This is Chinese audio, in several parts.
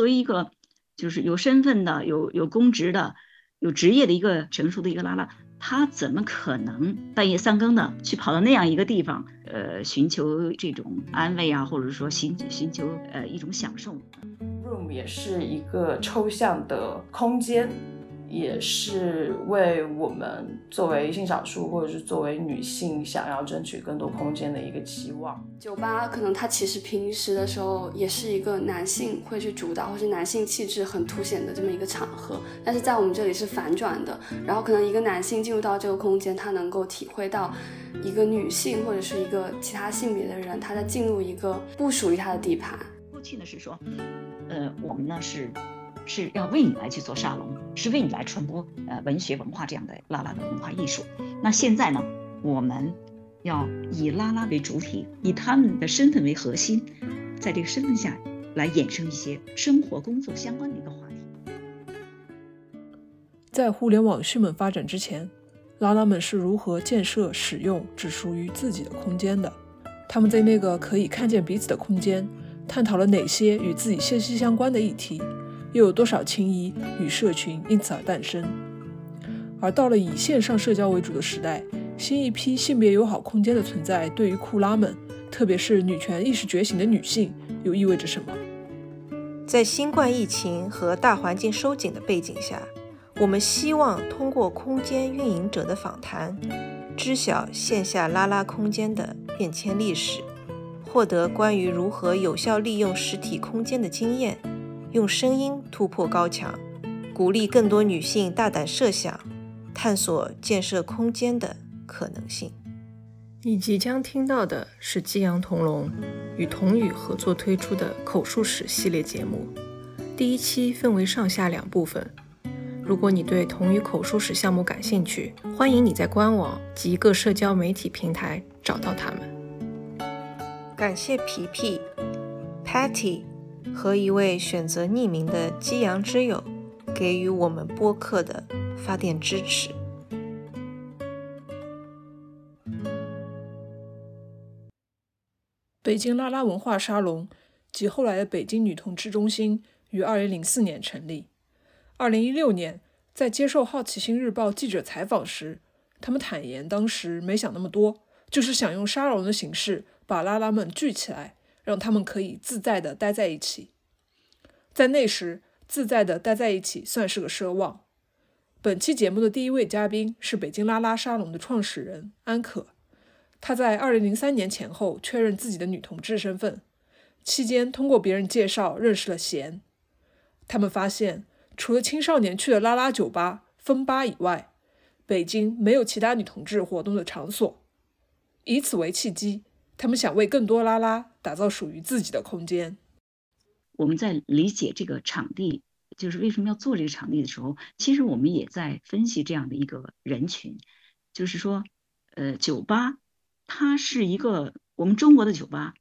作为一个就是有身份的、有有公职的、有职业的一个成熟的一个拉拉，他怎么可能半夜三更的去跑到那样一个地方，呃，寻求这种安慰啊，或者说寻寻求呃一种享受？Room 也是一个抽象的空间。也是为我们作为性少数或者是作为女性想要争取更多空间的一个期望。酒吧可能它其实平时的时候也是一个男性会去主导，或是男性气质很凸显的这么一个场合，但是在我们这里是反转的。然后可能一个男性进入到这个空间，他能够体会到一个女性或者是一个其他性别的人，他在进入一个不属于他的地盘。过去呢是说，呃，我们呢是。是要为你来去做沙龙，是为你来传播呃文学文化这样的拉拉的文化艺术。那现在呢，我们要以拉拉为主体，以他们的身份为核心，在这个身份下来衍生一些生活工作相关的一个话题。在互联网迅猛发展之前，拉拉们是如何建设、使用只属于自己的空间的？他们在那个可以看见彼此的空间，探讨了哪些与自己息息相关的议题？又有多少情谊与社群因此而诞生？而到了以线上社交为主的时代，新一批性别友好空间的存在，对于库拉们，特别是女权意识觉醒的女性，又意味着什么？在新冠疫情和大环境收紧的背景下，我们希望通过空间运营者的访谈，知晓线下拉拉空间的变迁历史，获得关于如何有效利用实体空间的经验。用声音突破高墙，鼓励更多女性大胆设想，探索建设空间的可能性。你即将听到的是激扬同龙与童语合作推出的口述史系列节目。第一期分为上下两部分。如果你对童语口述史项目感兴趣，欢迎你在官网及各社交媒体平台找到他们。感谢皮皮，Patty。和一位选择匿名的激扬之友给予我们播客的发电支持。北京拉拉文化沙龙及后来的北京女同志中心于二零零四年成立。二零一六年，在接受《好奇心日报》记者采访时，他们坦言，当时没想那么多，就是想用沙龙的形式把拉拉们聚起来。让他们可以自在的待在一起，在那时，自在的待在一起算是个奢望。本期节目的第一位嘉宾是北京拉拉沙龙的创始人安可，她在2003年前后确认自己的女同志身份，期间通过别人介绍认识了贤。他们发现，除了青少年去的拉拉酒吧、风吧以外，北京没有其他女同志活动的场所，以此为契机。他们想为更多拉拉打造属于自己的空间。我们在理解这个场地，就是为什么要做这个场地的时候，其实我们也在分析这样的一个人群，就是说，呃，酒吧它是一个我们中国的酒吧，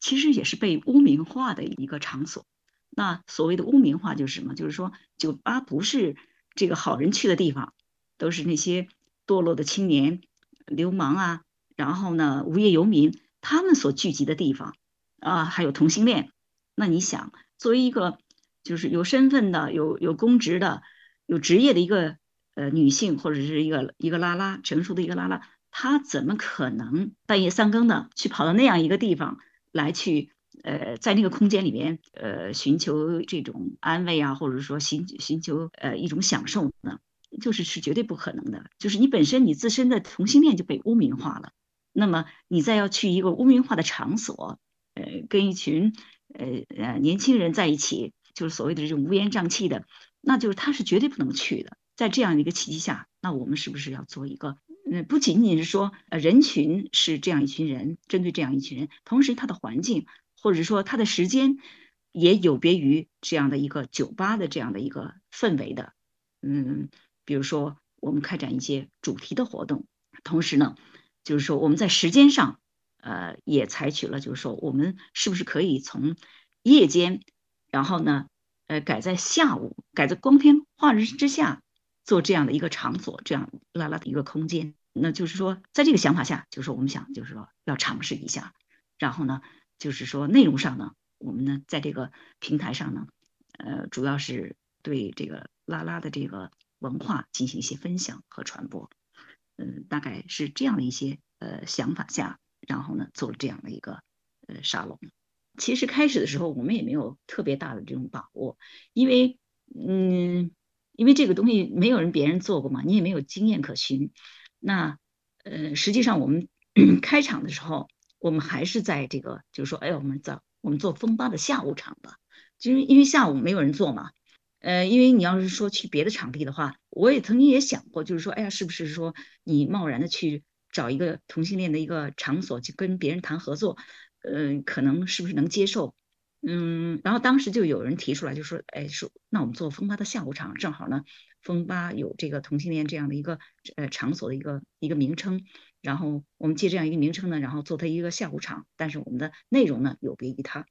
其实也是被污名化的一个场所。那所谓的污名化就是什么？就是说，酒吧不是这个好人去的地方，都是那些堕落的青年、流氓啊，然后呢，无业游民。他们所聚集的地方，啊，还有同性恋。那你想，作为一个就是有身份的、有有公职的、有职业的一个呃女性，或者是一个一个拉拉成熟的一个拉拉，她怎么可能半夜三更的去跑到那样一个地方来去呃在那个空间里面呃寻求这种安慰啊，或者说寻寻求呃一种享受呢？就是是绝对不可能的。就是你本身你自身的同性恋就被污名化了。那么你再要去一个污名化的场所，呃，跟一群呃呃年轻人在一起，就是所谓的这种乌烟瘴气的，那就是他是绝对不能去的。在这样的一个契机下，那我们是不是要做一个？嗯，不仅仅是说呃人群是这样一群人，针对这样一群人，同时他的环境或者说他的时间也有别于这样的一个酒吧的这样的一个氛围的。嗯，比如说我们开展一些主题的活动，同时呢。就是说，我们在时间上，呃，也采取了，就是说，我们是不是可以从夜间，然后呢，呃，改在下午，改在光天化日之下，做这样的一个场所，这样拉拉的一个空间。那就是说，在这个想法下，就是说，我们想，就是说，要尝试一下。然后呢，就是说，内容上呢，我们呢，在这个平台上呢，呃，主要是对这个拉拉的这个文化进行一些分享和传播。嗯，大概是这样的一些呃想法下，然后呢，做了这样的一个呃沙龙。其实开始的时候，我们也没有特别大的这种把握，因为嗯，因为这个东西没有人别人做过嘛，你也没有经验可循。那呃，实际上我们 开场的时候，我们还是在这个，就是说，哎，我们做我们做风八的下午场吧，就是因为下午没有人做嘛。呃，因为你要是说去别的场地的话，我也曾经也想过，就是说，哎呀，是不是说你贸然的去找一个同性恋的一个场所去跟别人谈合作，嗯，可能是不是能接受？嗯，然后当时就有人提出来，就说，哎，说那我们做风八的下午场，正好呢，风八有这个同性恋这样的一个呃场所的一个一个名称，然后我们借这样一个名称呢，然后做它一个下午场，但是我们的内容呢有别于它。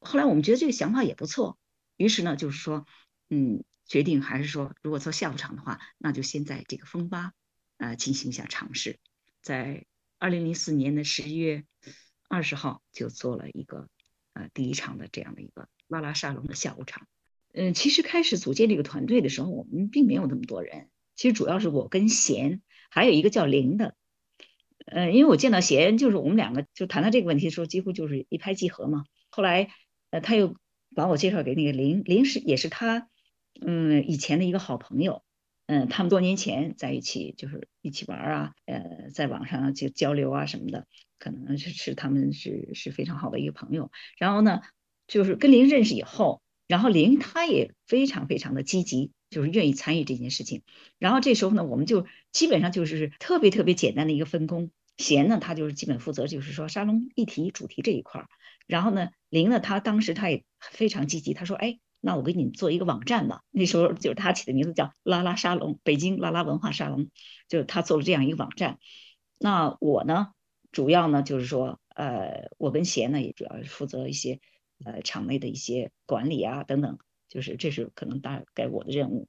后来我们觉得这个想法也不错，于是呢，就是说。嗯，决定还是说，如果做下午场的话，那就先在这个风吧，呃，进行一下尝试。在二零零四年的十一月二十号就做了一个呃第一场的这样的一个拉拉沙龙的下午场。嗯，其实开始组建这个团队的时候，我们并没有那么多人，其实主要是我跟贤，还有一个叫林的。呃，因为我见到贤，就是我们两个就谈到这个问题的时候，几乎就是一拍即合嘛。后来，呃，他又把我介绍给那个林，林是也是他。嗯，以前的一个好朋友，嗯，他们多年前在一起，就是一起玩啊，呃，在网上就交流啊什么的，可能是是他们是是非常好的一个朋友。然后呢，就是跟林认识以后，然后林他也非常非常的积极，就是愿意参与这件事情。然后这时候呢，我们就基本上就是特别特别简单的一个分工。贤呢，他就是基本负责就是说沙龙议题主题这一块儿。然后呢，林呢，他当时他也非常积极，他说，哎。那我给你做一个网站吧。那时候就是他起的名字叫拉拉沙龙，北京拉拉文化沙龙，就是他做了这样一个网站。那我呢，主要呢就是说，呃，我跟贤呢也主要是负责一些呃场内的一些管理啊等等，就是这是可能大概我的任务。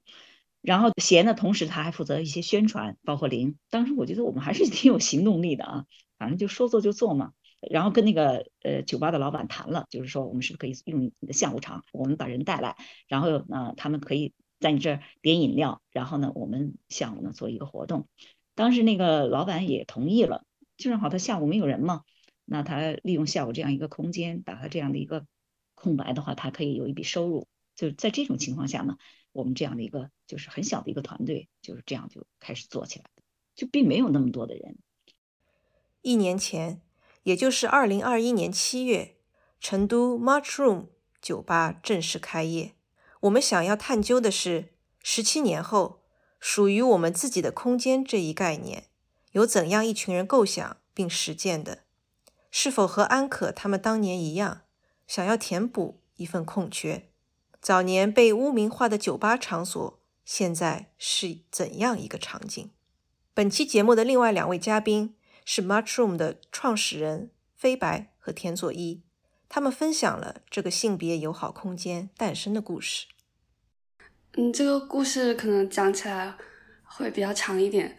然后贤呢，同时他还负责一些宣传，包括林。当时我觉得我们还是挺有行动力的啊，反正就说做就做嘛。然后跟那个呃酒吧的老板谈了，就是说我们是不是可以用你的下午场，我们把人带来，然后呢他们可以在你这儿点饮料，然后呢我们下午呢做一个活动。当时那个老板也同意了，就正好他下午没有人嘛，那他利用下午这样一个空间，打他这样的一个空白的话，他可以有一笔收入。就在这种情况下呢，我们这样的一个就是很小的一个团队，就是这样就开始做起来的，就并没有那么多的人。一年前。也就是二零二一年七月，成都 Mushroom 酒吧正式开业。我们想要探究的是，十七年后属于我们自己的空间这一概念，有怎样一群人构想并实践的？是否和安可他们当年一样，想要填补一份空缺？早年被污名化的酒吧场所，现在是怎样一个场景？本期节目的另外两位嘉宾。是 Mushroom 的创始人飞白和田佐一，他们分享了这个性别友好空间诞生的故事。嗯，这个故事可能讲起来会比较长一点。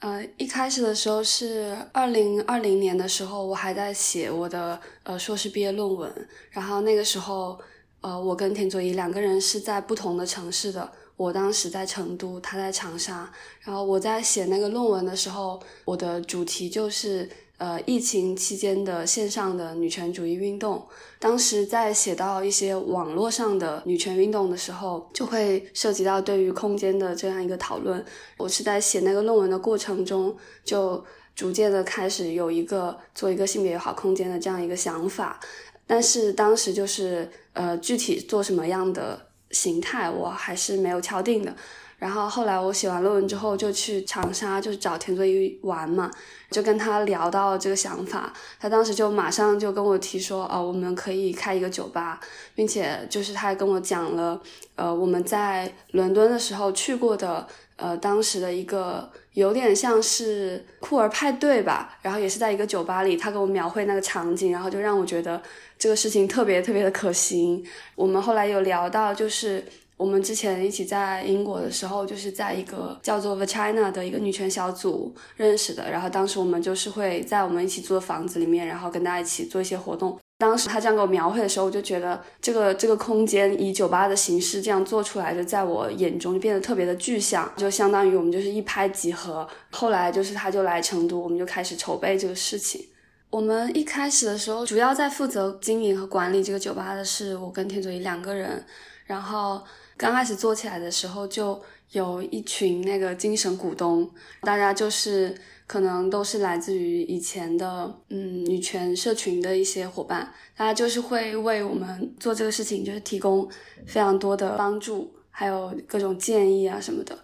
呃，一开始的时候是二零二零年的时候，我还在写我的呃硕士毕业论文，然后那个时候，呃，我跟田佐一两个人是在不同的城市的。我当时在成都，他在长沙。然后我在写那个论文的时候，我的主题就是呃疫情期间的线上的女权主义运动。当时在写到一些网络上的女权运动的时候，就会涉及到对于空间的这样一个讨论。我是在写那个论文的过程中，就逐渐的开始有一个做一个性别友好空间的这样一个想法。但是当时就是呃具体做什么样的。形态我还是没有敲定的，然后后来我写完论文之后就去长沙，就是找田作一玩嘛，就跟他聊到这个想法，他当时就马上就跟我提说，哦，我们可以开一个酒吧，并且就是他还跟我讲了，呃，我们在伦敦的时候去过的，呃，当时的一个有点像是酷儿派对吧，然后也是在一个酒吧里，他给我描绘那个场景，然后就让我觉得。这个事情特别特别的可行。我们后来有聊到，就是我们之前一起在英国的时候，就是在一个叫做 The China 的一个女权小组认识的。然后当时我们就是会在我们一起租的房子里面，然后跟大家一起做一些活动。当时他这样给我描绘的时候，我就觉得这个这个空间以酒吧的形式这样做出来，就在我眼中就变得特别的具象，就相当于我们就是一拍即合。后来就是他就来成都，我们就开始筹备这个事情。我们一开始的时候，主要在负责经营和管理这个酒吧的是我跟田佐怡两个人。然后刚开始做起来的时候，就有一群那个精神股东，大家就是。可能都是来自于以前的嗯女权社群的一些伙伴，大家就是会为我们做这个事情，就是提供非常多的帮助，还有各种建议啊什么的，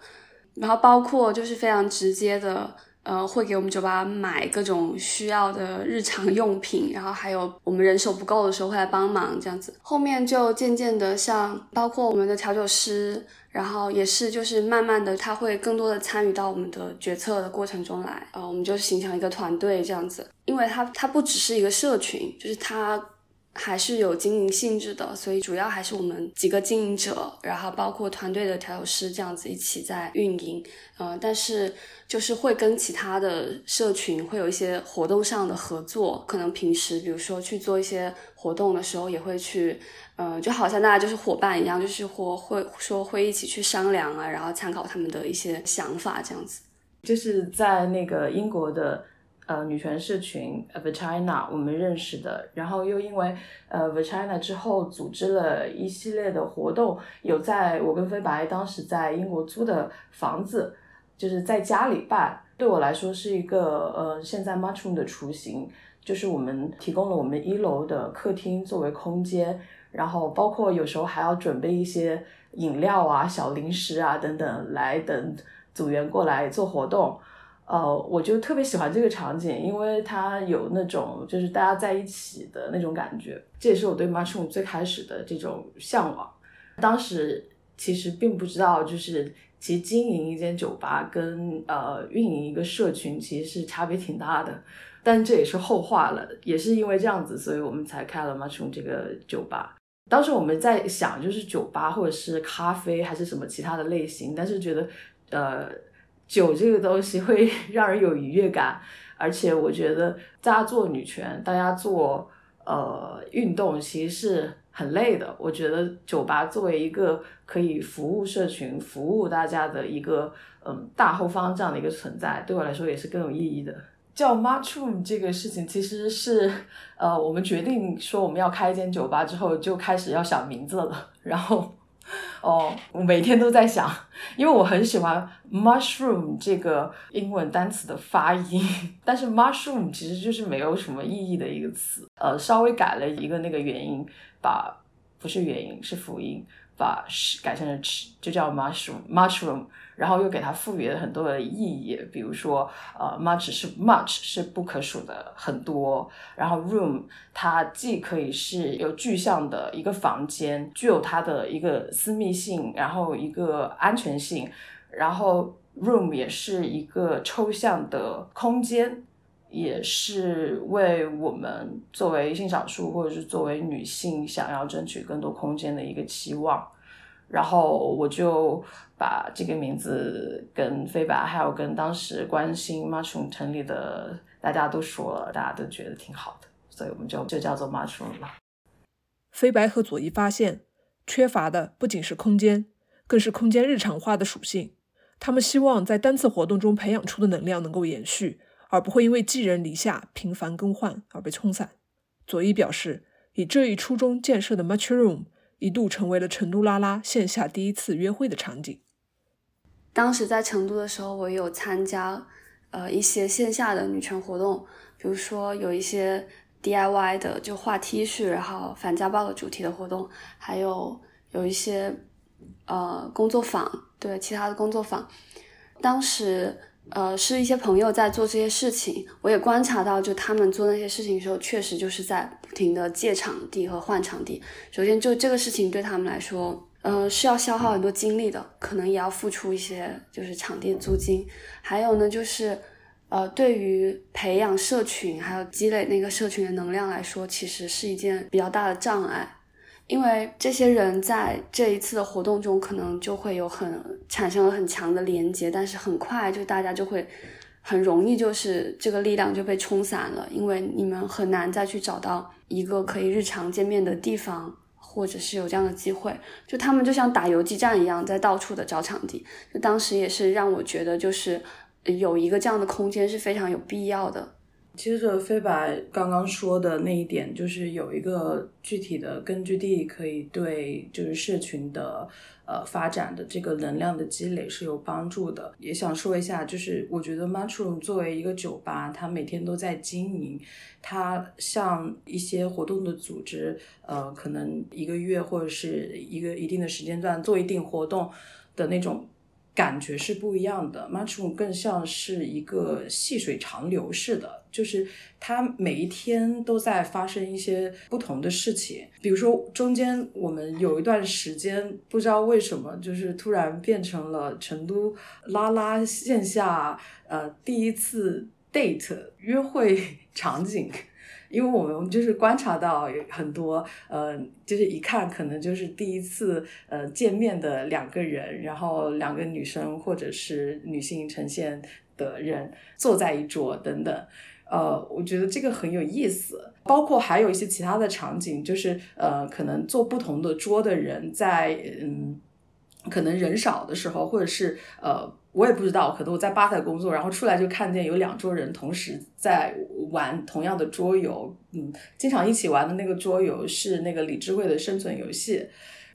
然后包括就是非常直接的，呃，会给我们酒吧买各种需要的日常用品，然后还有我们人手不够的时候会来帮忙这样子。后面就渐渐的像包括我们的调酒师。然后也是，就是慢慢的，他会更多的参与到我们的决策的过程中来，呃，我们就形成一个团队这样子。因为它它不只是一个社群，就是它还是有经营性质的，所以主要还是我们几个经营者，然后包括团队的调酒师这样子一起在运营，呃，但是就是会跟其他的社群会有一些活动上的合作，可能平时比如说去做一些活动的时候也会去。嗯，就好像大家就是伙伴一样，就是或会说会一起去商量啊，然后参考他们的一些想法这样子。就是在那个英国的呃女权社群 Vagina 我们认识的，然后又因为呃 Vagina 之后组织了一系列的活动，有在我跟飞白当时在英国租的房子，就是在家里办，对我来说是一个呃现在 Mushroom 的雏形，就是我们提供了我们一楼的客厅作为空间。然后包括有时候还要准备一些饮料啊、小零食啊等等，来等组员过来做活动。呃，我就特别喜欢这个场景，因为它有那种就是大家在一起的那种感觉。这也是我对 Mushroom 最开始的这种向往。当时其实并不知道，就是其实经营一间酒吧跟呃运营一个社群其实是差别挺大的。但这也是后话了，也是因为这样子，所以我们才开了 Mushroom 这个酒吧。当时我们在想，就是酒吧或者是咖啡还是什么其他的类型，但是觉得，呃，酒这个东西会 让人有愉悦感，而且我觉得大家做女权，大家做呃运动其实是很累的。我觉得酒吧作为一个可以服务社群、服务大家的一个嗯大后方这样的一个存在，对我来说也是更有意义的。叫 March Room 这个事情其实是，呃，我们决定说我们要开一间酒吧之后就开始要想名字了。然后，哦，我每天都在想，因为我很喜欢 Mushroom 这个英文单词的发音，但是 Mushroom 其实就是没有什么意义的一个词。呃，稍微改了一个那个元音，把不是元音是辅音，把 sh 改成了吃就叫 Mushroom Mushroom。然后又给它赋予了很多的意义，比如说，呃，much 是 much 是不可数的很多，然后 room 它既可以是有具象的一个房间，具有它的一个私密性，然后一个安全性，然后 room 也是一个抽象的空间，也是为我们作为性少数或者是作为女性想要争取更多空间的一个期望。然后我就把这个名字跟飞白，还有跟当时关心 Mushroom 成立的大家都说了，大家都觉得挺好的，所以我们就就叫做 Mushroom 了。飞白和左一发现，缺乏的不仅是空间，更是空间日常化的属性。他们希望在单次活动中培养出的能量能够延续，而不会因为寄人篱下、频繁更换而被冲散。佐伊表示，以这一初衷建设的 Match Room。一度成为了成都拉拉线下第一次约会的场景。当时在成都的时候，我有参加呃一些线下的女权活动，比如说有一些 DIY 的就画 T 恤，然后反家暴的主题的活动，还有有一些呃工作坊，对其他的工作坊。当时。呃，是一些朋友在做这些事情，我也观察到，就他们做那些事情的时候，确实就是在不停的借场地和换场地。首先，就这个事情对他们来说，呃，是要消耗很多精力的，可能也要付出一些就是场地租金。还有呢，就是呃，对于培养社群还有积累那个社群的能量来说，其实是一件比较大的障碍。因为这些人在这一次的活动中，可能就会有很产生了很强的连接，但是很快就大家就会很容易就是这个力量就被冲散了，因为你们很难再去找到一个可以日常见面的地方，或者是有这样的机会。就他们就像打游击战一样，在到处的找场地。就当时也是让我觉得，就是有一个这样的空间是非常有必要的。接着飞白刚刚说的那一点，就是有一个具体的根据地，可以对就是社群的呃发展的这个能量的积累是有帮助的。也想说一下，就是我觉得 Mushroom 作为一个酒吧，它每天都在经营，它像一些活动的组织，呃，可能一个月或者是一个一定的时间段做一定活动的那种。感觉是不一样的，Mushroom 更像是一个细水长流似的，就是它每一天都在发生一些不同的事情。比如说，中间我们有一段时间不知道为什么，就是突然变成了成都拉拉线下呃第一次 date 约会 场景。因为我们就是观察到很多，呃，就是一看可能就是第一次呃见面的两个人，然后两个女生或者是女性呈现的人坐在一桌等等，呃，我觉得这个很有意思。包括还有一些其他的场景，就是呃，可能坐不同的桌的人在嗯，可能人少的时候，或者是呃。我也不知道，可能我在吧台工作，然后出来就看见有两桌人同时在玩同样的桌游，嗯，经常一起玩的那个桌游是那个李智慧的生存游戏。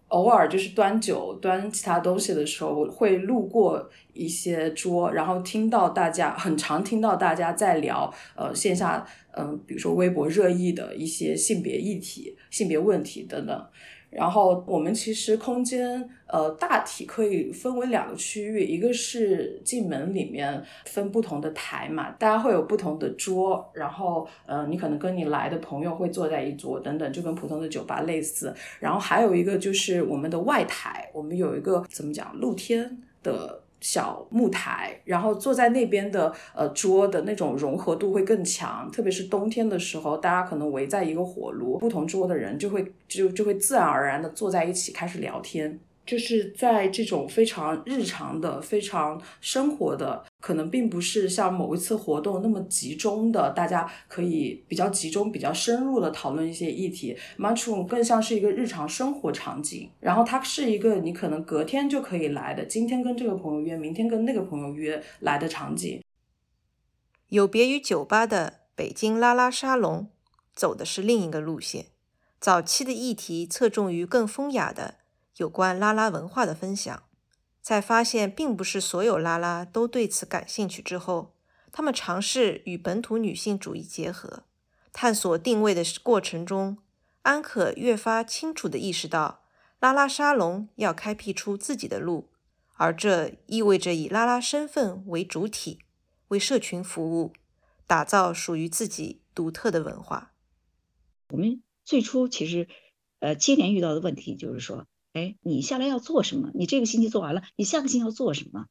偶尔就是端酒、端其他东西的时候，会路过一些桌，然后听到大家很常听到大家在聊，呃，线下，嗯，比如说微博热议的一些性别议题、性别问题等等。然后我们其实空间，呃，大体可以分为两个区域，一个是进门里面分不同的台嘛，大家会有不同的桌，然后，呃，你可能跟你来的朋友会坐在一桌等等，就跟普通的酒吧类似。然后还有一个就是我们的外台，我们有一个怎么讲，露天的。小木台，然后坐在那边的呃桌的那种融合度会更强，特别是冬天的时候，大家可能围在一个火炉，不同桌的人就会就就会自然而然的坐在一起开始聊天。就是在这种非常日常的、非常生活的，可能并不是像某一次活动那么集中的，大家可以比较集中、比较深入的讨论一些议题。Mushroom 更像是一个日常生活场景，然后它是一个你可能隔天就可以来的，今天跟这个朋友约，明天跟那个朋友约来的场景。有别于酒吧的北京拉拉沙龙，走的是另一个路线。早期的议题侧重于更风雅的。有关拉拉文化的分享，在发现并不是所有拉拉都对此感兴趣之后，他们尝试与本土女性主义结合，探索定位的过程中，安可越发清楚地意识到，拉拉沙龙要开辟出自己的路，而这意味着以拉拉身份为主体，为社群服务，打造属于自己独特的文化。我们最初其实，呃，接连遇到的问题就是说。哎，你下来要做什么？你这个星期做完了，你下个星期要做什么？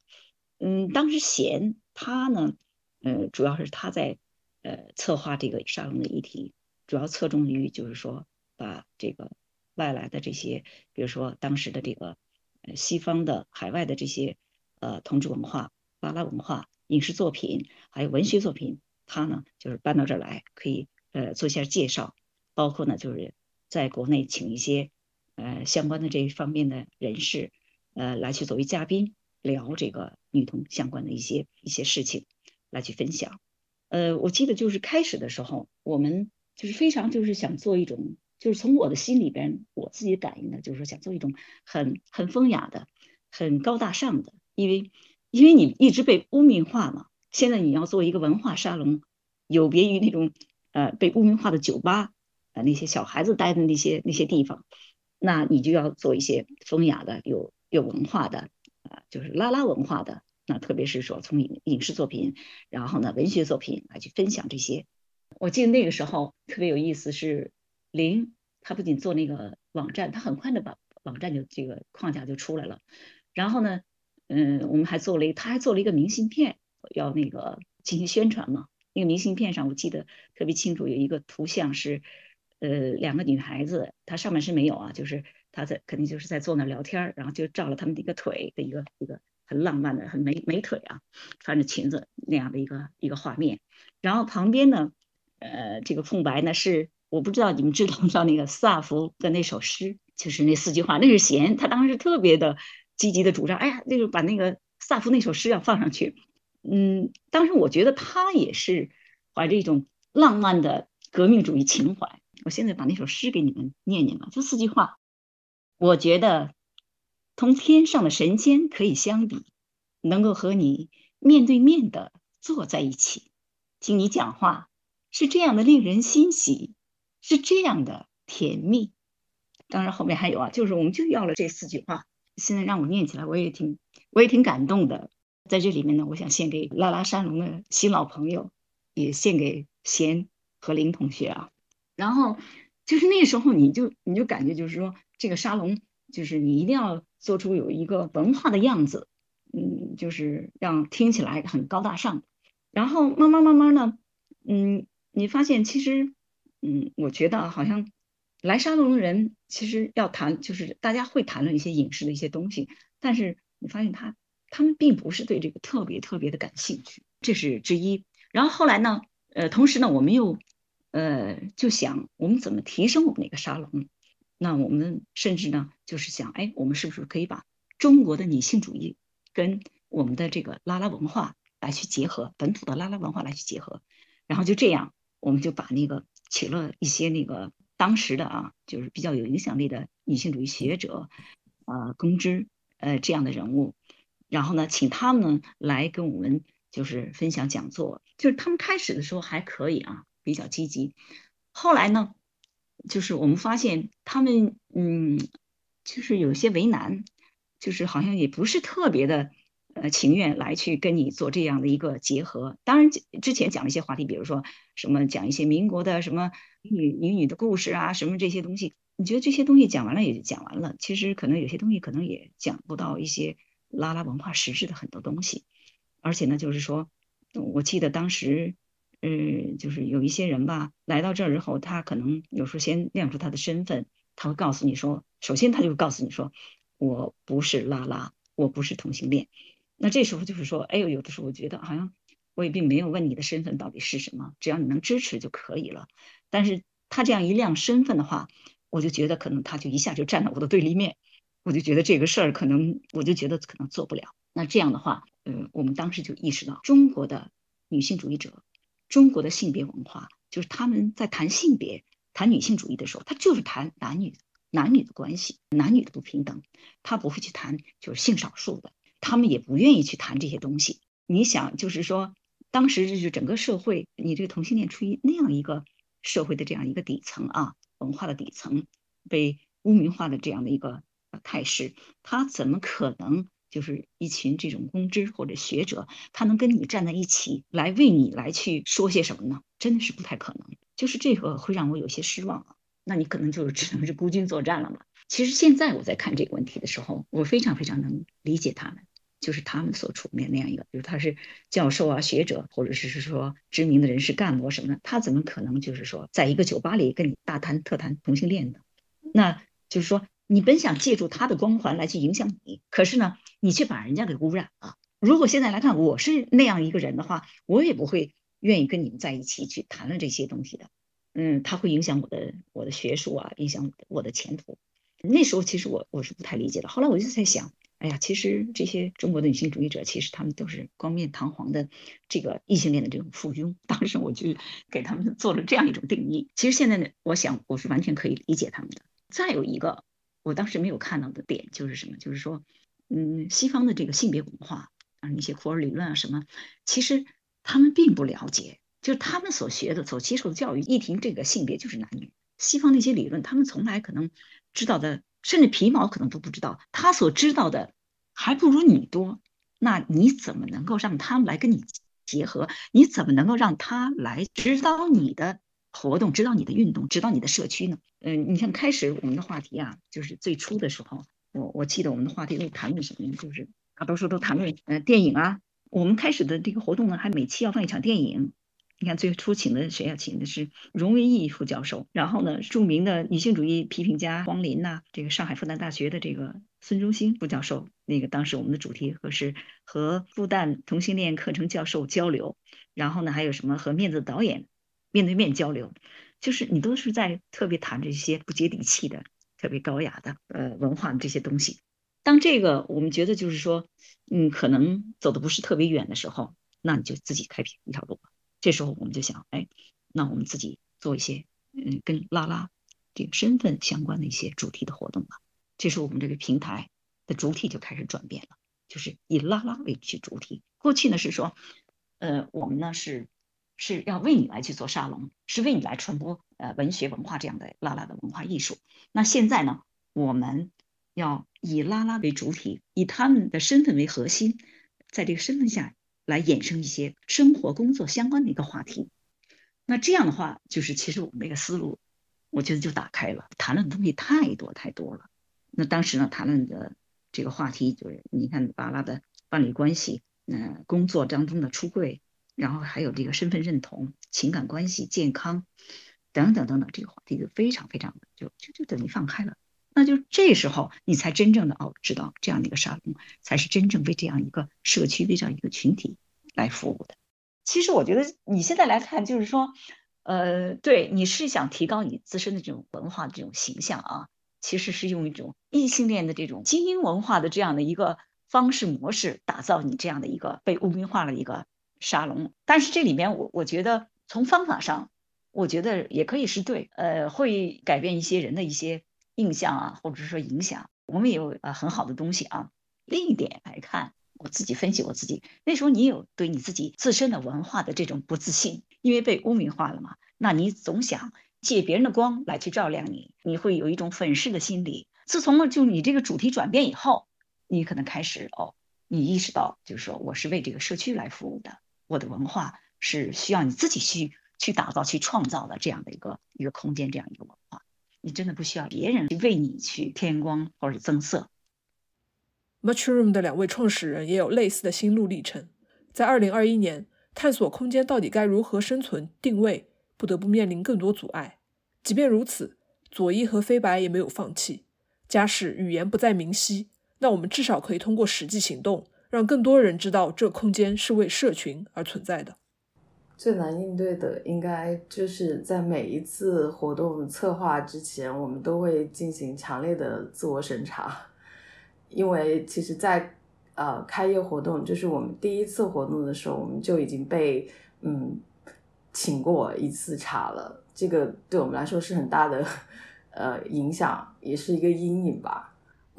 嗯，当时贤他呢，呃，主要是他在呃策划这个沙龙的议题，主要侧重于就是说把这个外来的这些，比如说当时的这个呃西方的海外的这些呃同志文化、巴拉文化、影视作品还有文学作品，他呢就是搬到这儿来，可以呃做一下介绍，包括呢就是在国内请一些。呃，相关的这一方面的人士，呃，来去作为嘉宾聊这个女童相关的一些一些事情，来去分享。呃，我记得就是开始的时候，我们就是非常就是想做一种，就是从我的心里边我自己感应的，就是说想做一种很很风雅的、很高大上的，因为因为你一直被污名化嘛，现在你要做一个文化沙龙，有别于那种呃被污名化的酒吧，呃那些小孩子待的那些那些地方。那你就要做一些风雅的、有有文化的，啊，就是拉拉文化的。那特别是说从影影视作品，然后呢文学作品来去分享这些。我记得那个时候特别有意思，是林他不仅做那个网站，他很快的把网站就这个框架就出来了。然后呢，嗯，我们还做了一，他还做了一个明信片，要那个进行宣传嘛。那个明信片上我记得特别清楚，有一个图像是。呃，两个女孩子，她上半身没有啊，就是她在肯定就是在坐那聊天然后就照了他们的一个腿的一个一个很浪漫的、很美美腿啊，穿着裙子那样的一个一个画面。然后旁边呢，呃，这个空白呢是我不知道你们知道不知道那个萨福的那首诗，就是那四句话，那是弦，他当时特别的积极的主张，哎呀，那个把那个萨福那首诗要放上去。嗯，当时我觉得他也是怀着一种浪漫的革命主义情怀。我现在把那首诗给你们念念吧，就四句话。我觉得同天上的神仙可以相比，能够和你面对面的坐在一起，听你讲话，是这样的令人欣喜，是这样的甜蜜。当然后面还有啊，就是我们就要了这四句话。现在让我念起来，我也挺我也挺感动的。在这里面呢，我想献给拉拉山龙的新老朋友，也献给贤和林同学啊。然后就是那时候，你就你就感觉就是说，这个沙龙就是你一定要做出有一个文化的样子，嗯，就是让听起来很高大上。然后慢慢慢慢呢，嗯，你发现其实，嗯，我觉得好像来沙龙的人其实要谈，就是大家会谈论一些影视的一些东西，但是你发现他他们并不是对这个特别特别的感兴趣，这是之一。然后后来呢，呃，同时呢，我们又。呃，就想我们怎么提升我们那个沙龙？那我们甚至呢，就是想，哎，我们是不是可以把中国的女性主义跟我们的这个拉拉文化来去结合，本土的拉拉文化来去结合？然后就这样，我们就把那个请了一些那个当时的啊，就是比较有影响力的女性主义学者，呃，公知，呃，这样的人物，然后呢，请他们来跟我们就是分享讲座。就是他们开始的时候还可以啊。比较积极，后来呢，就是我们发现他们，嗯，就是有些为难，就是好像也不是特别的，呃，情愿来去跟你做这样的一个结合。当然，之前讲了一些话题，比如说什么讲一些民国的什么女女女的故事啊，什么这些东西，你觉得这些东西讲完了也就讲完了。其实可能有些东西可能也讲不到一些拉拉文化实质的很多东西，而且呢，就是说，我记得当时。嗯，就是有一些人吧，来到这儿之后，他可能有时候先亮出他的身份，他会告诉你说，首先他就告诉你说，我不是拉拉，我不是同性恋。那这时候就是说，哎呦，有的时候我觉得好像我也并没有问你的身份到底是什么，只要你能支持就可以了。但是他这样一亮身份的话，我就觉得可能他就一下就站到我的对立面，我就觉得这个事儿可能我就觉得可能做不了。那这样的话，嗯，我们当时就意识到中国的女性主义者。中国的性别文化，就是他们在谈性别、谈女性主义的时候，他就是谈男女男女的关系、男女的不平等，他不会去谈就是性少数的，他们也不愿意去谈这些东西。你想，就是说，当时就是整个社会，你这个同性恋处于那样一个社会的这样一个底层啊，文化的底层，被污名化的这样的一个态势，他怎么可能？就是一群这种公知或者学者，他能跟你站在一起来为你来去说些什么呢？真的是不太可能。就是这个会让我有些失望啊。那你可能就只能是孤军作战了嘛。其实现在我在看这个问题的时候，我非常非常能理解他们，就是他们所处的那样一个，比如他是教授啊、学者，或者是是说知名的人士、干部什么的，他怎么可能就是说在一个酒吧里跟你大谈特谈同性恋呢？那就是说。你本想借助他的光环来去影响你，可是呢，你却把人家给污染了。如果现在来看，我是那样一个人的话，我也不会愿意跟你们在一起去谈论这些东西的。嗯，他会影响我的我的学术啊，影响我的前途。那时候其实我我是不太理解的。后来我就在想，哎呀，其实这些中国的女性主义者，其实他们都是冠冕堂皇的这个异性恋的这种附庸。当时我就给他们做了这样一种定义。其实现在呢，我想我是完全可以理解他们的。再有一个。我当时没有看到的点就是什么？就是说，嗯，西方的这个性别文化啊，那些库尔理论啊什么，其实他们并不了解，就是他们所学的、所接受的教育，一提这个性别就是男女。西方那些理论，他们从来可能知道的，甚至皮毛可能都不知道。他所知道的还不如你多，那你怎么能够让他们来跟你结合？你怎么能够让他来指导你的？活动指导你的运动，指导你的社区呢？嗯，你像开始我们的话题啊，就是最初的时候，我我记得我们的话题都谈论什么呢？就是大多数都谈论呃电影啊。我们开始的这个活动呢，还每期要放一场电影。你看最初请的谁啊？请的是荣维义副教授，然后呢，著名的女性主义批评家黄林呐，这个上海复旦大学的这个孙中兴副教授，那个当时我们的主题和是和复旦同性恋课程教授交流，然后呢还有什么和面子导演面对面交流，就是你都是在特别谈这些不接地气的、特别高雅的呃文化的这些东西。当这个我们觉得就是说，嗯，可能走的不是特别远的时候，那你就自己开辟一条路吧。这时候我们就想，哎，那我们自己做一些嗯跟拉拉这个身份相关的一些主题的活动吧。这时候我们这个平台。的主体就开始转变了，就是以拉拉为去主体。过去呢是说，呃，我们呢是是要为你来去做沙龙，是为你来传播呃文学文化这样的拉拉的文化艺术。那现在呢，我们要以拉拉为主体，以他们的身份为核心，在这个身份下来衍生一些生活工作相关的一个话题。那这样的话，就是其实我们这个思路，我觉得就打开了，谈论的东西太多太多了。那当时呢，谈论的。这个话题就是你看巴拉的伴侣关系，嗯，工作当中的出柜，然后还有这个身份认同、情感关系、健康等等等等，这个话题就非常非常的就就就等于放开了。那就这时候你才真正的哦知道这样的一个沙龙才是真正为这样一个社区、为这样一个群体来服务的。其实我觉得你现在来看，就是说，呃，对，你是想提高你自身的这种文化的这种形象啊。其实是用一种异性恋的这种精英文化的这样的一个方式模式，打造你这样的一个被污名化的一个沙龙。但是这里面，我我觉得从方法上，我觉得也可以是对，呃，会改变一些人的一些印象啊，或者是说影响。我们也有呃很好的东西啊。另一点来看，我自己分析我自己，那时候你有对你自己自身的文化的这种不自信，因为被污名化了嘛，那你总想。借别人的光来去照亮你，你会有一种粉饰的心理。自从就你这个主题转变以后，你可能开始哦，你意识到就是说我是为这个社区来服务的，我的文化是需要你自己去去打造、去创造的这样的一个一个空间，这样一个文化，你真的不需要别人为你去添光或者增色。Muchroom 的两位创始人也有类似的心路历程，在二零二一年探索空间到底该如何生存定位。不得不面临更多阻碍。即便如此，佐伊和飞白也没有放弃。假使语言不再明晰，那我们至少可以通过实际行动，让更多人知道这空间是为社群而存在的。最难应对的，应该就是在每一次活动策划之前，我们都会进行强烈的自我审查，因为其实，在呃开业活动，就是我们第一次活动的时候，我们就已经被嗯。请过一次茶了，这个对我们来说是很大的，呃，影响，也是一个阴影吧。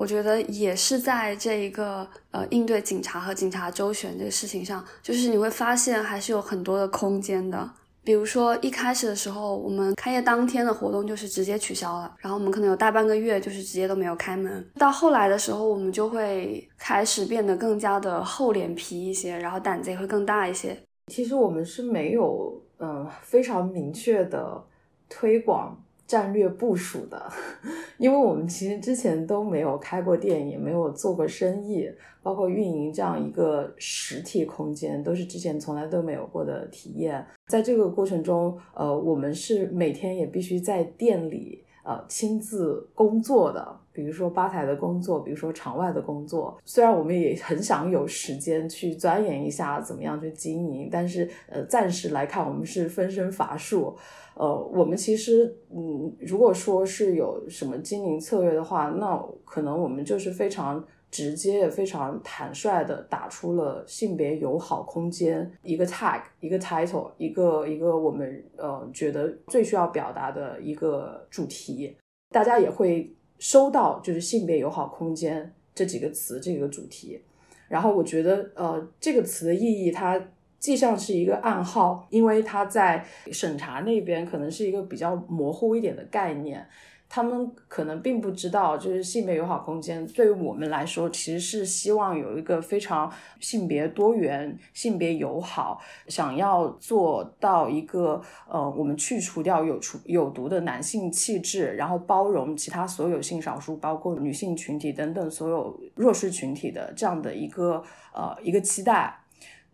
我觉得也是在这一个呃应对警察和警察周旋这个事情上，就是你会发现还是有很多的空间的。比如说一开始的时候，我们开业当天的活动就是直接取消了，然后我们可能有大半个月就是直接都没有开门。到后来的时候，我们就会开始变得更加的厚脸皮一些，然后胆子也会更大一些。其实我们是没有。嗯，非常明确的推广战略部署的，因为我们其实之前都没有开过店，也没有做过生意，包括运营这样一个实体空间，都是之前从来都没有过的体验。在这个过程中，呃，我们是每天也必须在店里。呃，亲自工作的，比如说吧台的工作，比如说场外的工作。虽然我们也很想有时间去钻研一下怎么样去经营，但是呃，暂时来看，我们是分身乏术。呃，我们其实，嗯，如果说是有什么经营策略的话，那可能我们就是非常。直接也非常坦率的打出了性别友好空间一个 tag 一个 title 一个一个我们呃觉得最需要表达的一个主题，大家也会收到就是性别友好空间这几个词这个主题，然后我觉得呃这个词的意义它既像是一个暗号，因为它在审查那边可能是一个比较模糊一点的概念。他们可能并不知道，就是性别友好空间对于我们来说，其实是希望有一个非常性别多元、性别友好，想要做到一个呃，我们去除掉有除有毒的男性气质，然后包容其他所有性少数，包括女性群体等等所有弱势群体的这样的一个呃一个期待，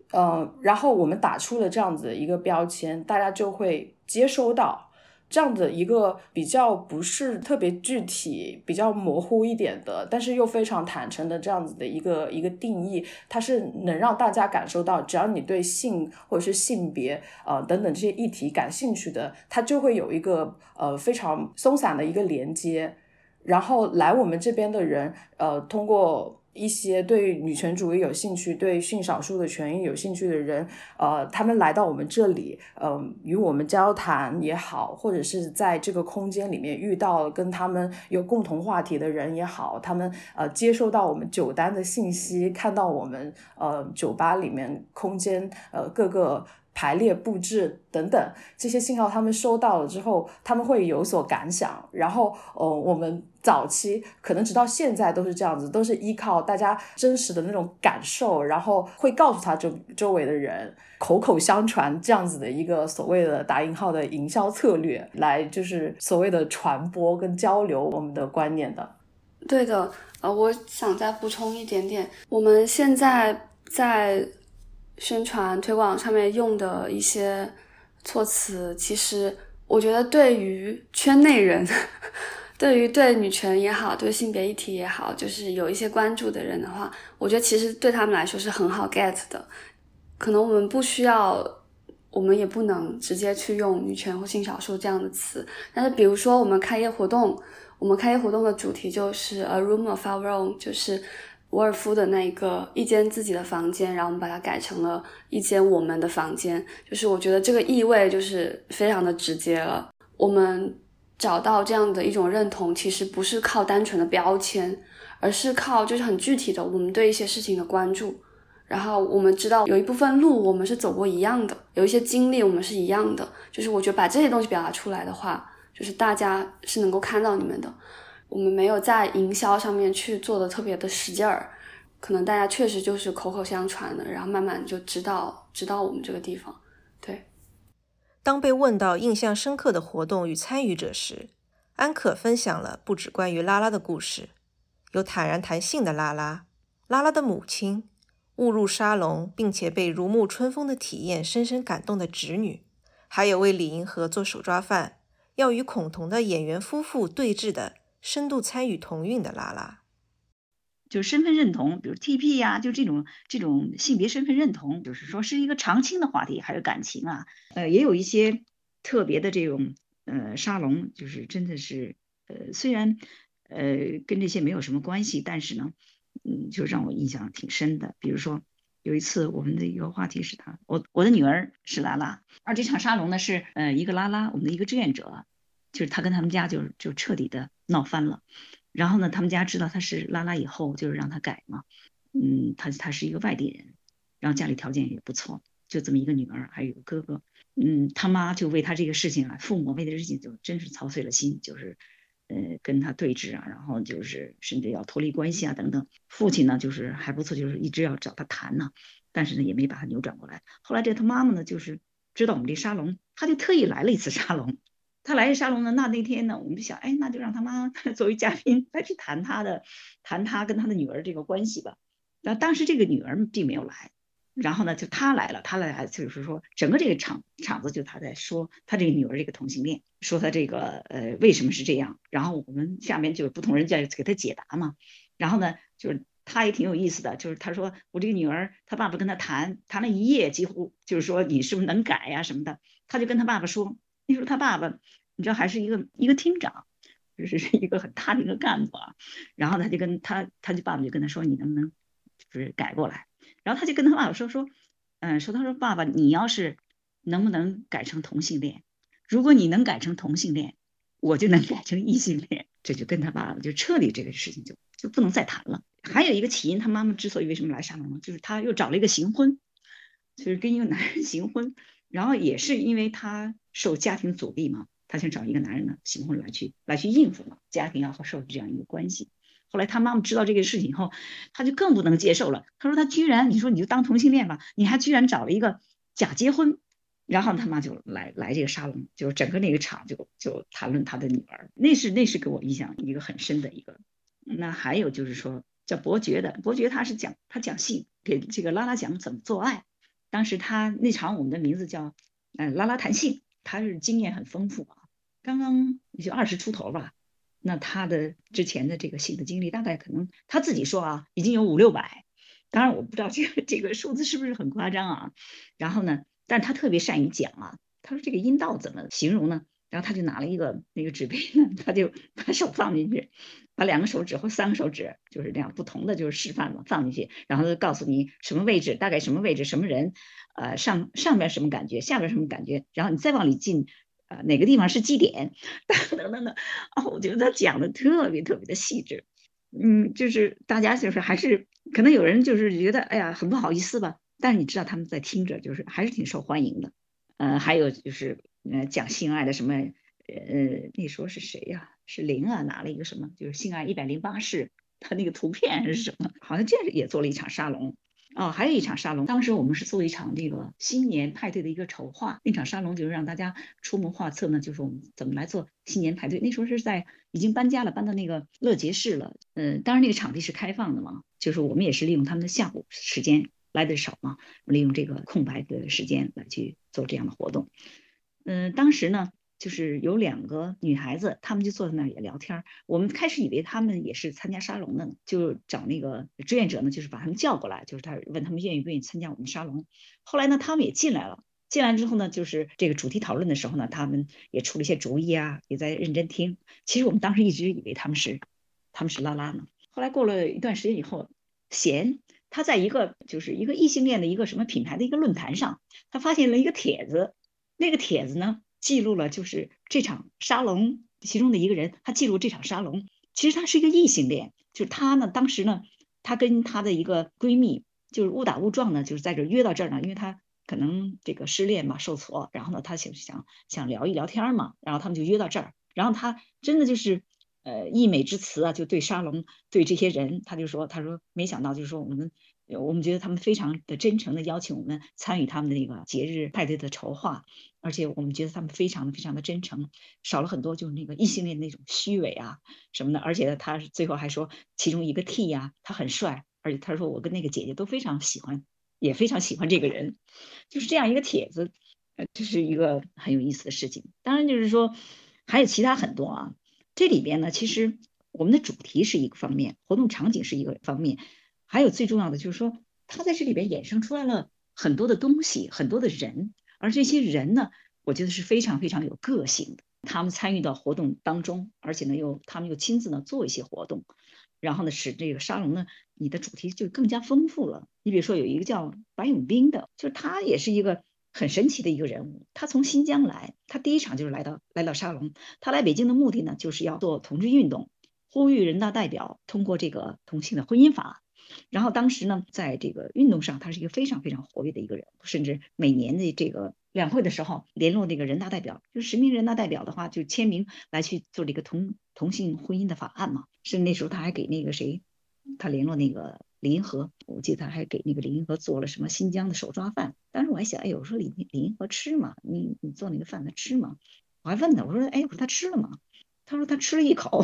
呃，然后我们打出了这样子的一个标签，大家就会接收到。这样的一个比较不是特别具体、比较模糊一点的，但是又非常坦诚的这样子的一个一个定义，它是能让大家感受到，只要你对性或者是性别呃等等这些议题感兴趣的，它就会有一个呃非常松散的一个连接，然后来我们这边的人呃通过。一些对女权主义有兴趣、对性少数的权益有兴趣的人，呃，他们来到我们这里，嗯，与我们交谈也好，或者是在这个空间里面遇到跟他们有共同话题的人也好，他们呃接受到我们酒单的信息，看到我们呃酒吧里面空间呃各个。排列布置等等这些信号，他们收到了之后，他们会有所感想。然后，呃，我们早期可能直到现在都是这样子，都是依靠大家真实的那种感受，然后会告诉他周周围的人，口口相传这样子的一个所谓的打引号的营销策略，来就是所谓的传播跟交流我们的观念的。对的，呃，我想再补充一点点，我们现在在。宣传推广上面用的一些措辞，其实我觉得对于圈内人，对于对女权也好，对性别议题也好，就是有一些关注的人的话，我觉得其实对他们来说是很好 get 的。可能我们不需要，我们也不能直接去用女权或性少数这样的词。但是比如说我们开业活动，我们开业活动的主题就是 a room of our own，就是。沃尔夫的那个一间自己的房间，然后我们把它改成了一间我们的房间，就是我觉得这个意味就是非常的直接了。我们找到这样的一种认同，其实不是靠单纯的标签，而是靠就是很具体的我们对一些事情的关注。然后我们知道有一部分路我们是走过一样的，有一些经历我们是一样的。就是我觉得把这些东西表达出来的话，就是大家是能够看到你们的。我们没有在营销上面去做的特别的使劲儿，可能大家确实就是口口相传的，然后慢慢就知道知道我们这个地方。对。当被问到印象深刻的活动与参与者时，安可分享了不止关于拉拉的故事，有坦然谈性的拉拉，拉拉的母亲，误入沙龙并且被如沐春风的体验深深感动的侄女，还有为李银河做手抓饭，要与孔同的演员夫妇对峙的。深度参与同运的拉拉，就是身份认同，比如 TP 呀，就这种这种性别身份认同，就是说是一个常青的话题，还有感情啊，呃，也有一些特别的这种呃沙龙，就是真的是呃虽然呃跟这些没有什么关系，但是呢，嗯，就让我印象挺深的。比如说有一次我们的一个话题是他，我我的女儿是拉拉，而这场沙龙呢是呃一个拉拉，我们的一个志愿者。就是他跟他们家就就彻底的闹翻了，然后呢，他们家知道他是拉拉以后，就是让他改嘛，嗯，他他是一个外地人，然后家里条件也不错，就这么一个女儿，还有一个哥哥，嗯，他妈就为他这个事情啊，父母为这事情就真是操碎了心，就是呃跟他对峙啊，然后就是甚至要脱离关系啊等等。父亲呢就是还不错，就是一直要找他谈呢，但是呢也没把他扭转过来。后来这他妈妈呢就是知道我们这沙龙，他就特意来了一次沙龙。他来沙龙呢，那那天呢，我们就想，哎，那就让他妈 作为嘉宾来去谈他的，谈他跟他的女儿这个关系吧。然后当时这个女儿并没有来，然后呢，就他来了，他来就是说，整个这个场场子就他在说他这个女儿这个同性恋，说他这个呃为什么是这样。然后我们下面就是不同人在给他解答嘛。然后呢，就是他也挺有意思的，就是他说我这个女儿，他爸爸跟他谈谈了一夜，几乎就是说你是不是能改呀什么的，他就跟他爸爸说。那时候他爸爸，你知道还是一个一个厅长，就是 一个很大的一个干部啊。然后他就跟他，他就爸爸就跟他说：“你能不能就是改过来？”然后他就跟他爸爸说：“说，嗯，说他说爸爸，你要是能不能改成同性恋？如果你能改成同性恋，我就能改成异性恋。”这就跟他爸爸就彻底这个事情就就不能再谈了。还有一个起因，他妈妈之所以为什么来沙龙呢？就是他又找了一个行婚，就是跟一个男人行婚。然后也是因为他受家庭阻力嘛，他想找一个男人呢行婚来去来去应付嘛，家庭要和受这样一个关系。后来他妈妈知道这个事情以后，他就更不能接受了。他说他居然，你说你就当同性恋吧，你还居然找了一个假结婚。然后他妈就来来这个沙龙，就整个那个场就就谈论他的女儿，那是那是给我印象一个很深的一个。那还有就是说叫伯爵的，伯爵他是讲他讲性，给这个拉拉讲怎么做爱。当时他那场我们的名字叫，嗯，拉拉弹性，他是经验很丰富啊，刚刚也就二十出头吧。那他的之前的这个性的经历，大概可能他自己说啊，已经有五六百。当然我不知道这个这个数字是不是很夸张啊。然后呢，但他特别善于讲啊。他说这个阴道怎么形容呢？然后他就拿了一个那个纸杯，他就把手放进去，把两个手指或三个手指就是这样不同的就是示范嘛，放进去，然后就告诉你什么位置，大概什么位置，什么人，呃上上边什么感觉，下边什么感觉，然后你再往里进。呃，哪个地方是基点？等等等等，哦，我觉得他讲的特别特别的细致，嗯，就是大家就是还是可能有人就是觉得哎呀很不好意思吧，但是你知道他们在听着就是还是挺受欢迎的，呃，还有就是呃讲性爱的什么，呃那时候是谁呀？是林啊拿了一个什么，就是性爱一百零八式，他那个图片是什么？好像这也做了一场沙龙。哦，还有一场沙龙，当时我们是做一场这个新年派对的一个筹划。那场沙龙就是让大家出谋划策呢，就是我们怎么来做新年派对。那时候是在已经搬家了，搬到那个乐杰市了。嗯，当然那个场地是开放的嘛，就是我们也是利用他们的下午时间来的少嘛，利用这个空白的时间来去做这样的活动。嗯，当时呢。就是有两个女孩子，她们就坐在那儿也聊天。我们开始以为她们也是参加沙龙的，就找那个志愿者呢，就是把他们叫过来，就是他问他们愿意不愿意参加我们沙龙。后来呢，他们也进来了。进来之后呢，就是这个主题讨论的时候呢，他们也出了一些主意啊，也在认真听。其实我们当时一直以为他们是他们是拉拉呢。后来过了一段时间以后，贤他在一个就是一个异性恋的一个什么品牌的一个论坛上，他发现了一个帖子，那个帖子呢。记录了就是这场沙龙其中的一个人，他记录这场沙龙，其实他是一个异性恋，就是他呢，当时呢，他跟他的一个闺蜜就是误打误撞呢，就是在这约到这儿呢，因为他可能这个失恋嘛，受挫，然后呢，他想想想聊一聊天嘛，然后他们就约到这儿，然后他真的就是呃溢美之词啊，就对沙龙对这些人，他就说，他说没想到就是说我们。我们觉得他们非常的真诚的邀请我们参与他们的那个节日派对的筹划，而且我们觉得他们非常的非常的真诚，少了很多就是那个异性恋那种虚伪啊什么的。而且他最后还说，其中一个 T 呀，他很帅，而且他说我跟那个姐姐都非常喜欢，也非常喜欢这个人，就是这样一个帖子，呃，这是一个很有意思的事情。当然就是说还有其他很多啊，这里边呢，其实我们的主题是一个方面，活动场景是一个方面。还有最重要的就是说，他在这里边衍生出来了很多的东西，很多的人，而这些人呢，我觉得是非常非常有个性的。他们参与到活动当中，而且呢，又他们又亲自呢做一些活动，然后呢，使这个沙龙呢，你的主题就更加丰富了。你比如说有一个叫白永斌的，就是他也是一个很神奇的一个人物。他从新疆来，他第一场就是来到来到沙龙。他来北京的目的呢，就是要做同志运动，呼吁人大代表通过这个同性的婚姻法。然后当时呢，在这个运动上，他是一个非常非常活跃的一个人，甚至每年的这个两会的时候，联络那个人大代表，就实名人大代表的话，就签名来去做这个同同性婚姻的法案嘛。是那时候他还给那个谁，他联络那个李银河，我记得他还给那个李银河做了什么新疆的手抓饭。当时我还想，哎，我说李李银河吃吗？你你做那个饭他吃吗？我还问他，我说，哎，我说他吃了吗？他说他吃了一口。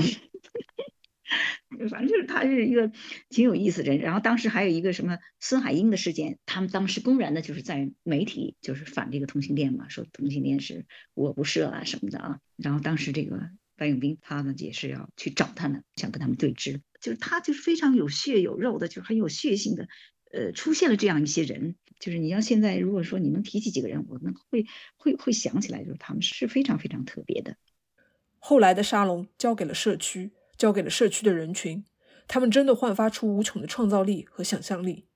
反正就是他是一个挺有意思的人，然后当时还有一个什么孙海英的事件，他们当时公然的就是在媒体就是反这个同性恋嘛，说同性恋是我不赦啊什么的啊，然后当时这个白永斌他呢也是要去找他们，想跟他们对峙，就是他就是非常有血有肉的，就是很有血性的，呃，出现了这样一些人，就是你要现在如果说你能提起几个人，我们会会会想起来，就是他们是非常非常特别的。后来的沙龙交给了社区。交给了社区的人群，他们真的焕发出无穷的创造力和想象力，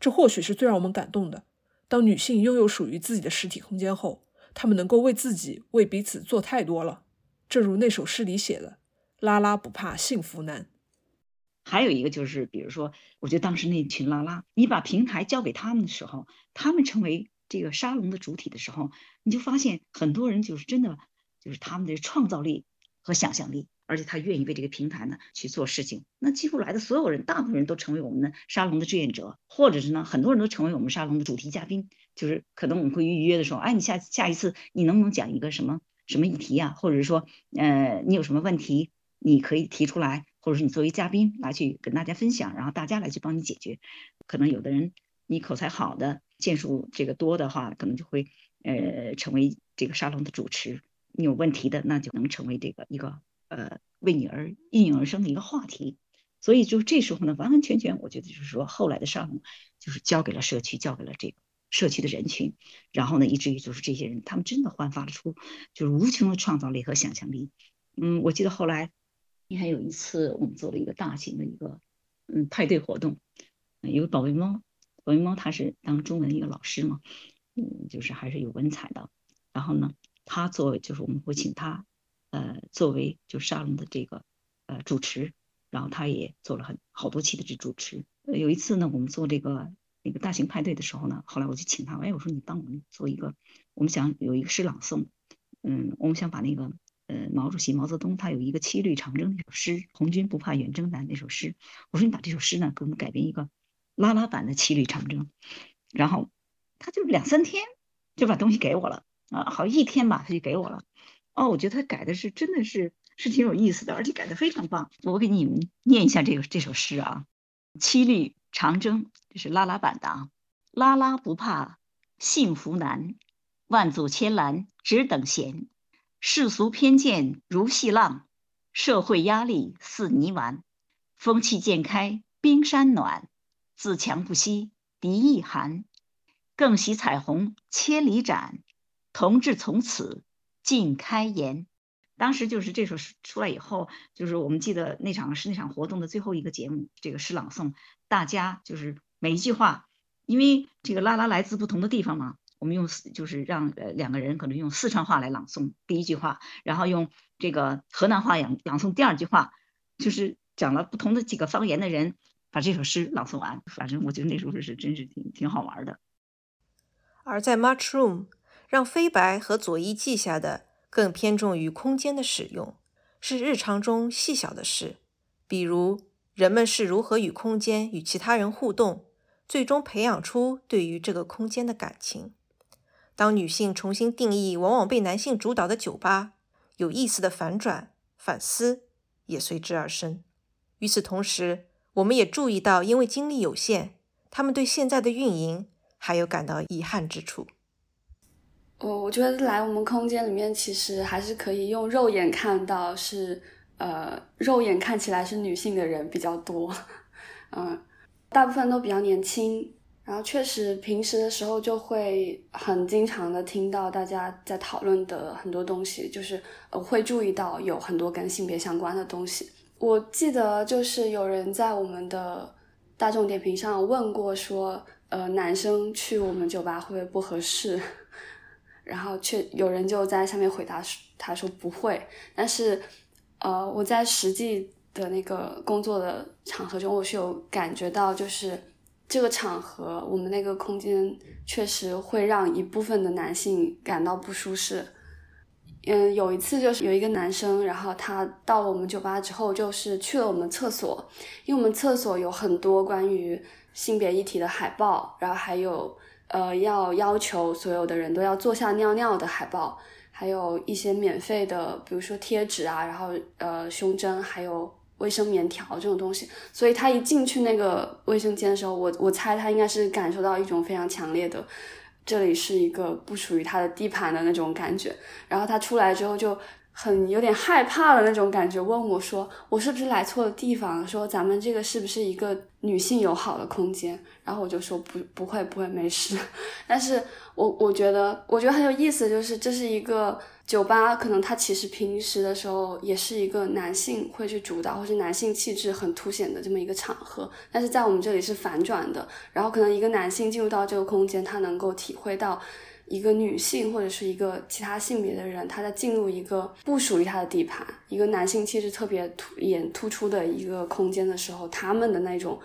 这或许是最让我们感动的。当女性拥有属于自己的实体空间后，她们能够为自己、为彼此做太多了。正如那首诗里写的：“拉拉不怕幸福难。”还有一个就是，比如说，我觉得当时那群拉拉，你把平台交给他们的时候，他们成为这个沙龙的主体的时候，你就发现很多人就是真的，就是他们的创造力和想象力。而且他愿意为这个平台呢去做事情，那几乎来的所有人，大部分人都成为我们的沙龙的志愿者，或者是呢，很多人都成为我们沙龙的主题嘉宾。就是可能我们会预约的时候，哎，你下下一次你能不能讲一个什么什么议题啊？或者是说，呃，你有什么问题，你可以提出来，或者是你作为嘉宾来去跟大家分享，然后大家来去帮你解决。可能有的人你口才好的，建树这个多的话，可能就会呃成为这个沙龙的主持。你有问题的，那就能成为这个一个呃为你而应运而生的一个话题。所以就这时候呢，完完全全，我觉得就是说，后来的沙龙就是交给了社区，交给了这个社区的人群，然后呢，以至于就是这些人，他们真的焕发了出就是无穷的创造力和想象力。嗯，我记得后来，你还有一次，我们做了一个大型的一个嗯派对活动，有个保卫猫，保卫猫它是当中文一个老师嘛，嗯，就是还是有文采的。然后呢，他作为就是我们会请他呃作为就沙龙的这个呃主持。然后他也做了很好多期的这主持。有一次呢，我们做这个那个大型派对的时候呢，后来我就请他，哎，我说你帮我们做一个，我们想有一个诗朗诵，嗯，我们想把那个呃毛主席毛泽东他有一个七律长征那首诗“红军不怕远征难”那首诗，我说你把这首诗呢给我们改编一个拉拉版的七律长征，然后他就两三天就把东西给我了啊，好一天吧他就给我了，哦，我觉得他改的是真的是。是挺有意思的，而且改的非常棒。我给你们念一下这个这首诗啊，《七律长征》，这是拉拉版的啊。拉拉不怕幸福难，万阻千拦只等闲。世俗偏见如细浪，社会压力似泥丸。风气渐开冰山暖，自强不息敌意寒。更喜彩虹千里展，同志从此尽开颜。当时就是这首诗出来以后，就是我们记得那场是那场活动的最后一个节目，这个诗朗诵，大家就是每一句话，因为这个拉拉来自不同的地方嘛，我们用就是让呃两个人可能用四川话来朗诵第一句话，然后用这个河南话朗朗诵第二句话，就是讲了不同的几个方言的人把这首诗朗诵完，反正我觉得那时候是真是挺挺好玩的。而在 Mushroom 让飞白和佐伊记下的。更偏重于空间的使用，是日常中细小的事，比如人们是如何与空间与其他人互动，最终培养出对于这个空间的感情。当女性重新定义往往被男性主导的酒吧，有意思的反转反思也随之而生。与此同时，我们也注意到，因为精力有限，他们对现在的运营还有感到遗憾之处。我我觉得来我们空间里面，其实还是可以用肉眼看到，是呃，肉眼看起来是女性的人比较多，嗯，大部分都比较年轻，然后确实平时的时候就会很经常的听到大家在讨论的很多东西，就是我会注意到有很多跟性别相关的东西。我记得就是有人在我们的大众点评上问过说，呃，男生去我们酒吧会不会不合适？然后却有人就在下面回答：“他说不会。”但是，呃，我在实际的那个工作的场合中，我是有感觉到，就是这个场合，我们那个空间确实会让一部分的男性感到不舒适。嗯，有一次就是有一个男生，然后他到了我们酒吧之后，就是去了我们厕所，因为我们厕所有很多关于性别议题的海报，然后还有。呃，要要求所有的人都要坐下尿尿的海报，还有一些免费的，比如说贴纸啊，然后呃胸针，还有卫生棉条这种东西。所以他一进去那个卫生间的时候，我我猜他应该是感受到一种非常强烈的，这里是一个不属于他的地盘的那种感觉。然后他出来之后就。很有点害怕的那种感觉，问我说：“我是不是来错了地方？说咱们这个是不是一个女性友好的空间？”然后我就说：“不，不会，不会，没事。”但是，我我觉得，我觉得很有意思，就是这是一个酒吧，可能它其实平时的时候也是一个男性会去主导，或是男性气质很凸显的这么一个场合，但是在我们这里是反转的。然后，可能一个男性进入到这个空间，他能够体会到。一个女性或者是一个其他性别的人，他在进入一个不属于他的地盘，一个男性气质特别突眼突出的一个空间的时候，他们的那种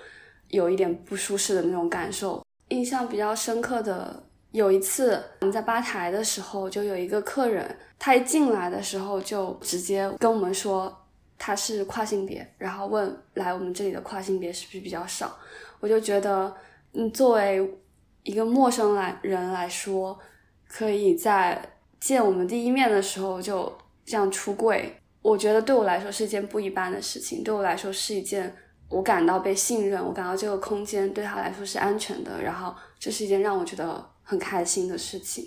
有一点不舒适的那种感受。印象比较深刻的有一次，我们在吧台的时候，就有一个客人，他一进来的时候就直接跟我们说他是跨性别，然后问来我们这里的跨性别是不是比较少。我就觉得，嗯，作为一个陌生来人来说。可以在见我们第一面的时候就这样出柜，我觉得对我来说是一件不一般的事情。对我来说是一件我感到被信任，我感到这个空间对他来说是安全的。然后这是一件让我觉得很开心的事情。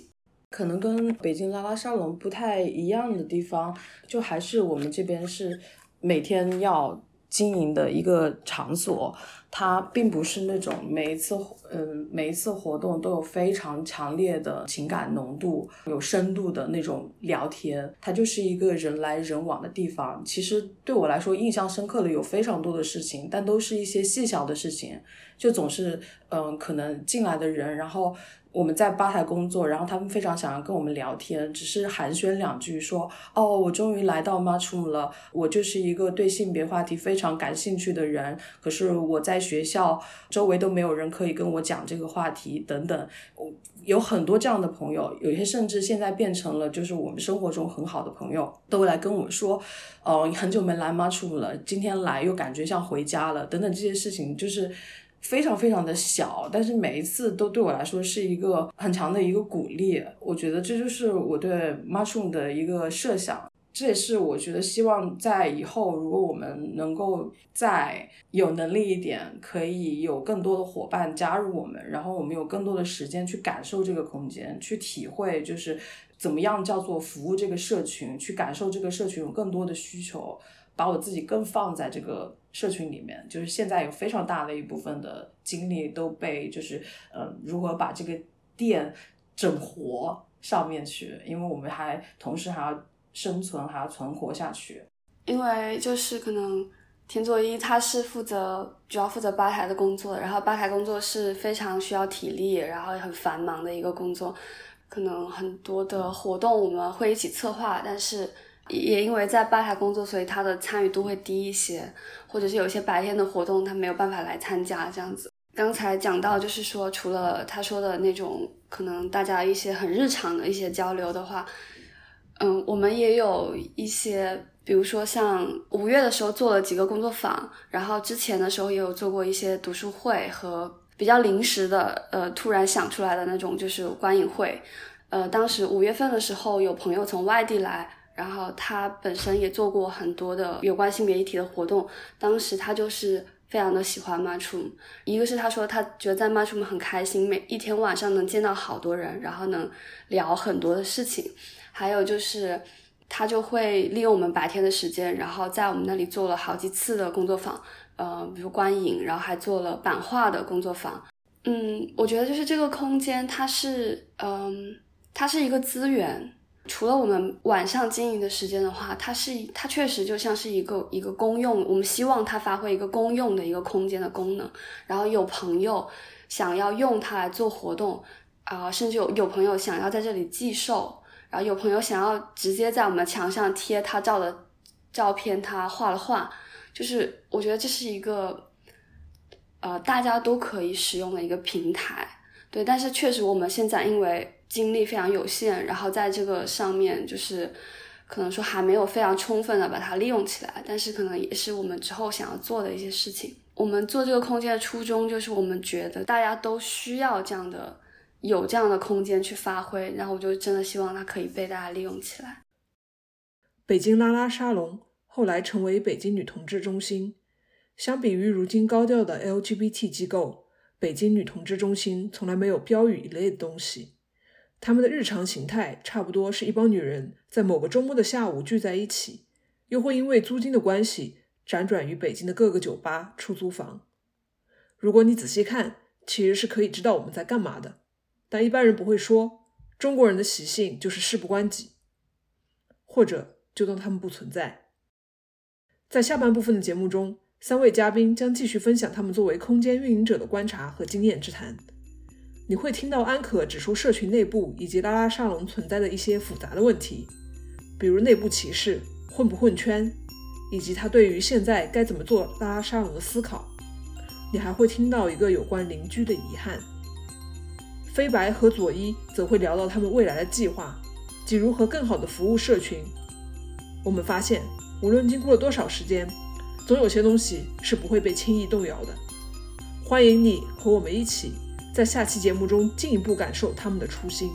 可能跟北京拉拉沙龙不太一样的地方，就还是我们这边是每天要经营的一个场所。它并不是那种每一次，嗯，每一次活动都有非常强烈的情感浓度、有深度的那种聊天。它就是一个人来人往的地方。其实对我来说，印象深刻的有非常多的事情，但都是一些细小的事情，就总是，嗯，可能进来的人，然后。我们在吧台工作，然后他们非常想要跟我们聊天，只是寒暄两句，说：“哦，我终于来到 m a t r o o m 了，我就是一个对性别话题非常感兴趣的人。可是我在学校周围都没有人可以跟我讲这个话题，等等。有很多这样的朋友，有些甚至现在变成了就是我们生活中很好的朋友，都来跟我说：，哦，很久没来 Mushroom 了，今天来又感觉像回家了，等等这些事情，就是。非常非常的小，但是每一次都对我来说是一个很强的一个鼓励。我觉得这就是我对 Mushroom 的一个设想，这也是我觉得希望在以后，如果我们能够再有能力一点，可以有更多的伙伴加入我们，然后我们有更多的时间去感受这个空间，去体会就是怎么样叫做服务这个社群，去感受这个社群有更多的需求。把我自己更放在这个社群里面，就是现在有非常大的一部分的精力都被就是呃如何把这个店整活上面去，因为我们还同时还要生存，还要存活下去。因为就是可能田佐一他是负责主要负责吧台的工作，然后吧台工作是非常需要体力，然后也很繁忙的一个工作，可能很多的活动我们会一起策划，但是。也因为在吧台工作，所以他的参与度会低一些，或者是有些白天的活动他没有办法来参加这样子。刚才讲到就是说，除了他说的那种可能大家一些很日常的一些交流的话，嗯，我们也有一些，比如说像五月的时候做了几个工作坊，然后之前的时候也有做过一些读书会和比较临时的，呃，突然想出来的那种就是观影会。呃，当时五月份的时候有朋友从外地来。然后他本身也做过很多的有关性别议题的活动，当时他就是非常的喜欢 Mushroom，一个是他说他觉得在 Mushroom 很开心，每一天晚上能见到好多人，然后能聊很多的事情，还有就是他就会利用我们白天的时间，然后在我们那里做了好几次的工作坊，呃，比如观影，然后还做了版画的工作坊。嗯，我觉得就是这个空间它是，嗯，它是一个资源。除了我们晚上经营的时间的话，它是它确实就像是一个一个公用，我们希望它发挥一个公用的一个空间的功能。然后有朋友想要用它来做活动，啊，甚至有有朋友想要在这里寄售，然后有朋友想要直接在我们墙上贴他照的照片，他画了画，就是我觉得这是一个呃大家都可以使用的一个平台。对，但是确实我们现在因为。精力非常有限，然后在这个上面就是可能说还没有非常充分的把它利用起来，但是可能也是我们之后想要做的一些事情。我们做这个空间的初衷就是我们觉得大家都需要这样的有这样的空间去发挥，然后我就真的希望它可以被大家利用起来。北京拉拉沙龙后来成为北京女同志中心，相比于如今高调的 LGBT 机构，北京女同志中心从来没有标语一类的东西。他们的日常形态差不多是一帮女人在某个周末的下午聚在一起，又会因为租金的关系辗转于北京的各个酒吧、出租房。如果你仔细看，其实是可以知道我们在干嘛的，但一般人不会说。中国人的习性就是事不关己，或者就当他们不存在。在下半部分的节目中，三位嘉宾将继续分享他们作为空间运营者的观察和经验之谈。你会听到安可指出社群内部以及拉拉沙龙存在的一些复杂的问题，比如内部歧视、混不混圈，以及他对于现在该怎么做拉拉沙龙的思考。你还会听到一个有关邻居的遗憾。飞白和佐伊则会聊到他们未来的计划，及如何更好的服务社群。我们发现，无论经过了多少时间，总有些东西是不会被轻易动摇的。欢迎你和我们一起。在下期节目中进一步感受他们的初心。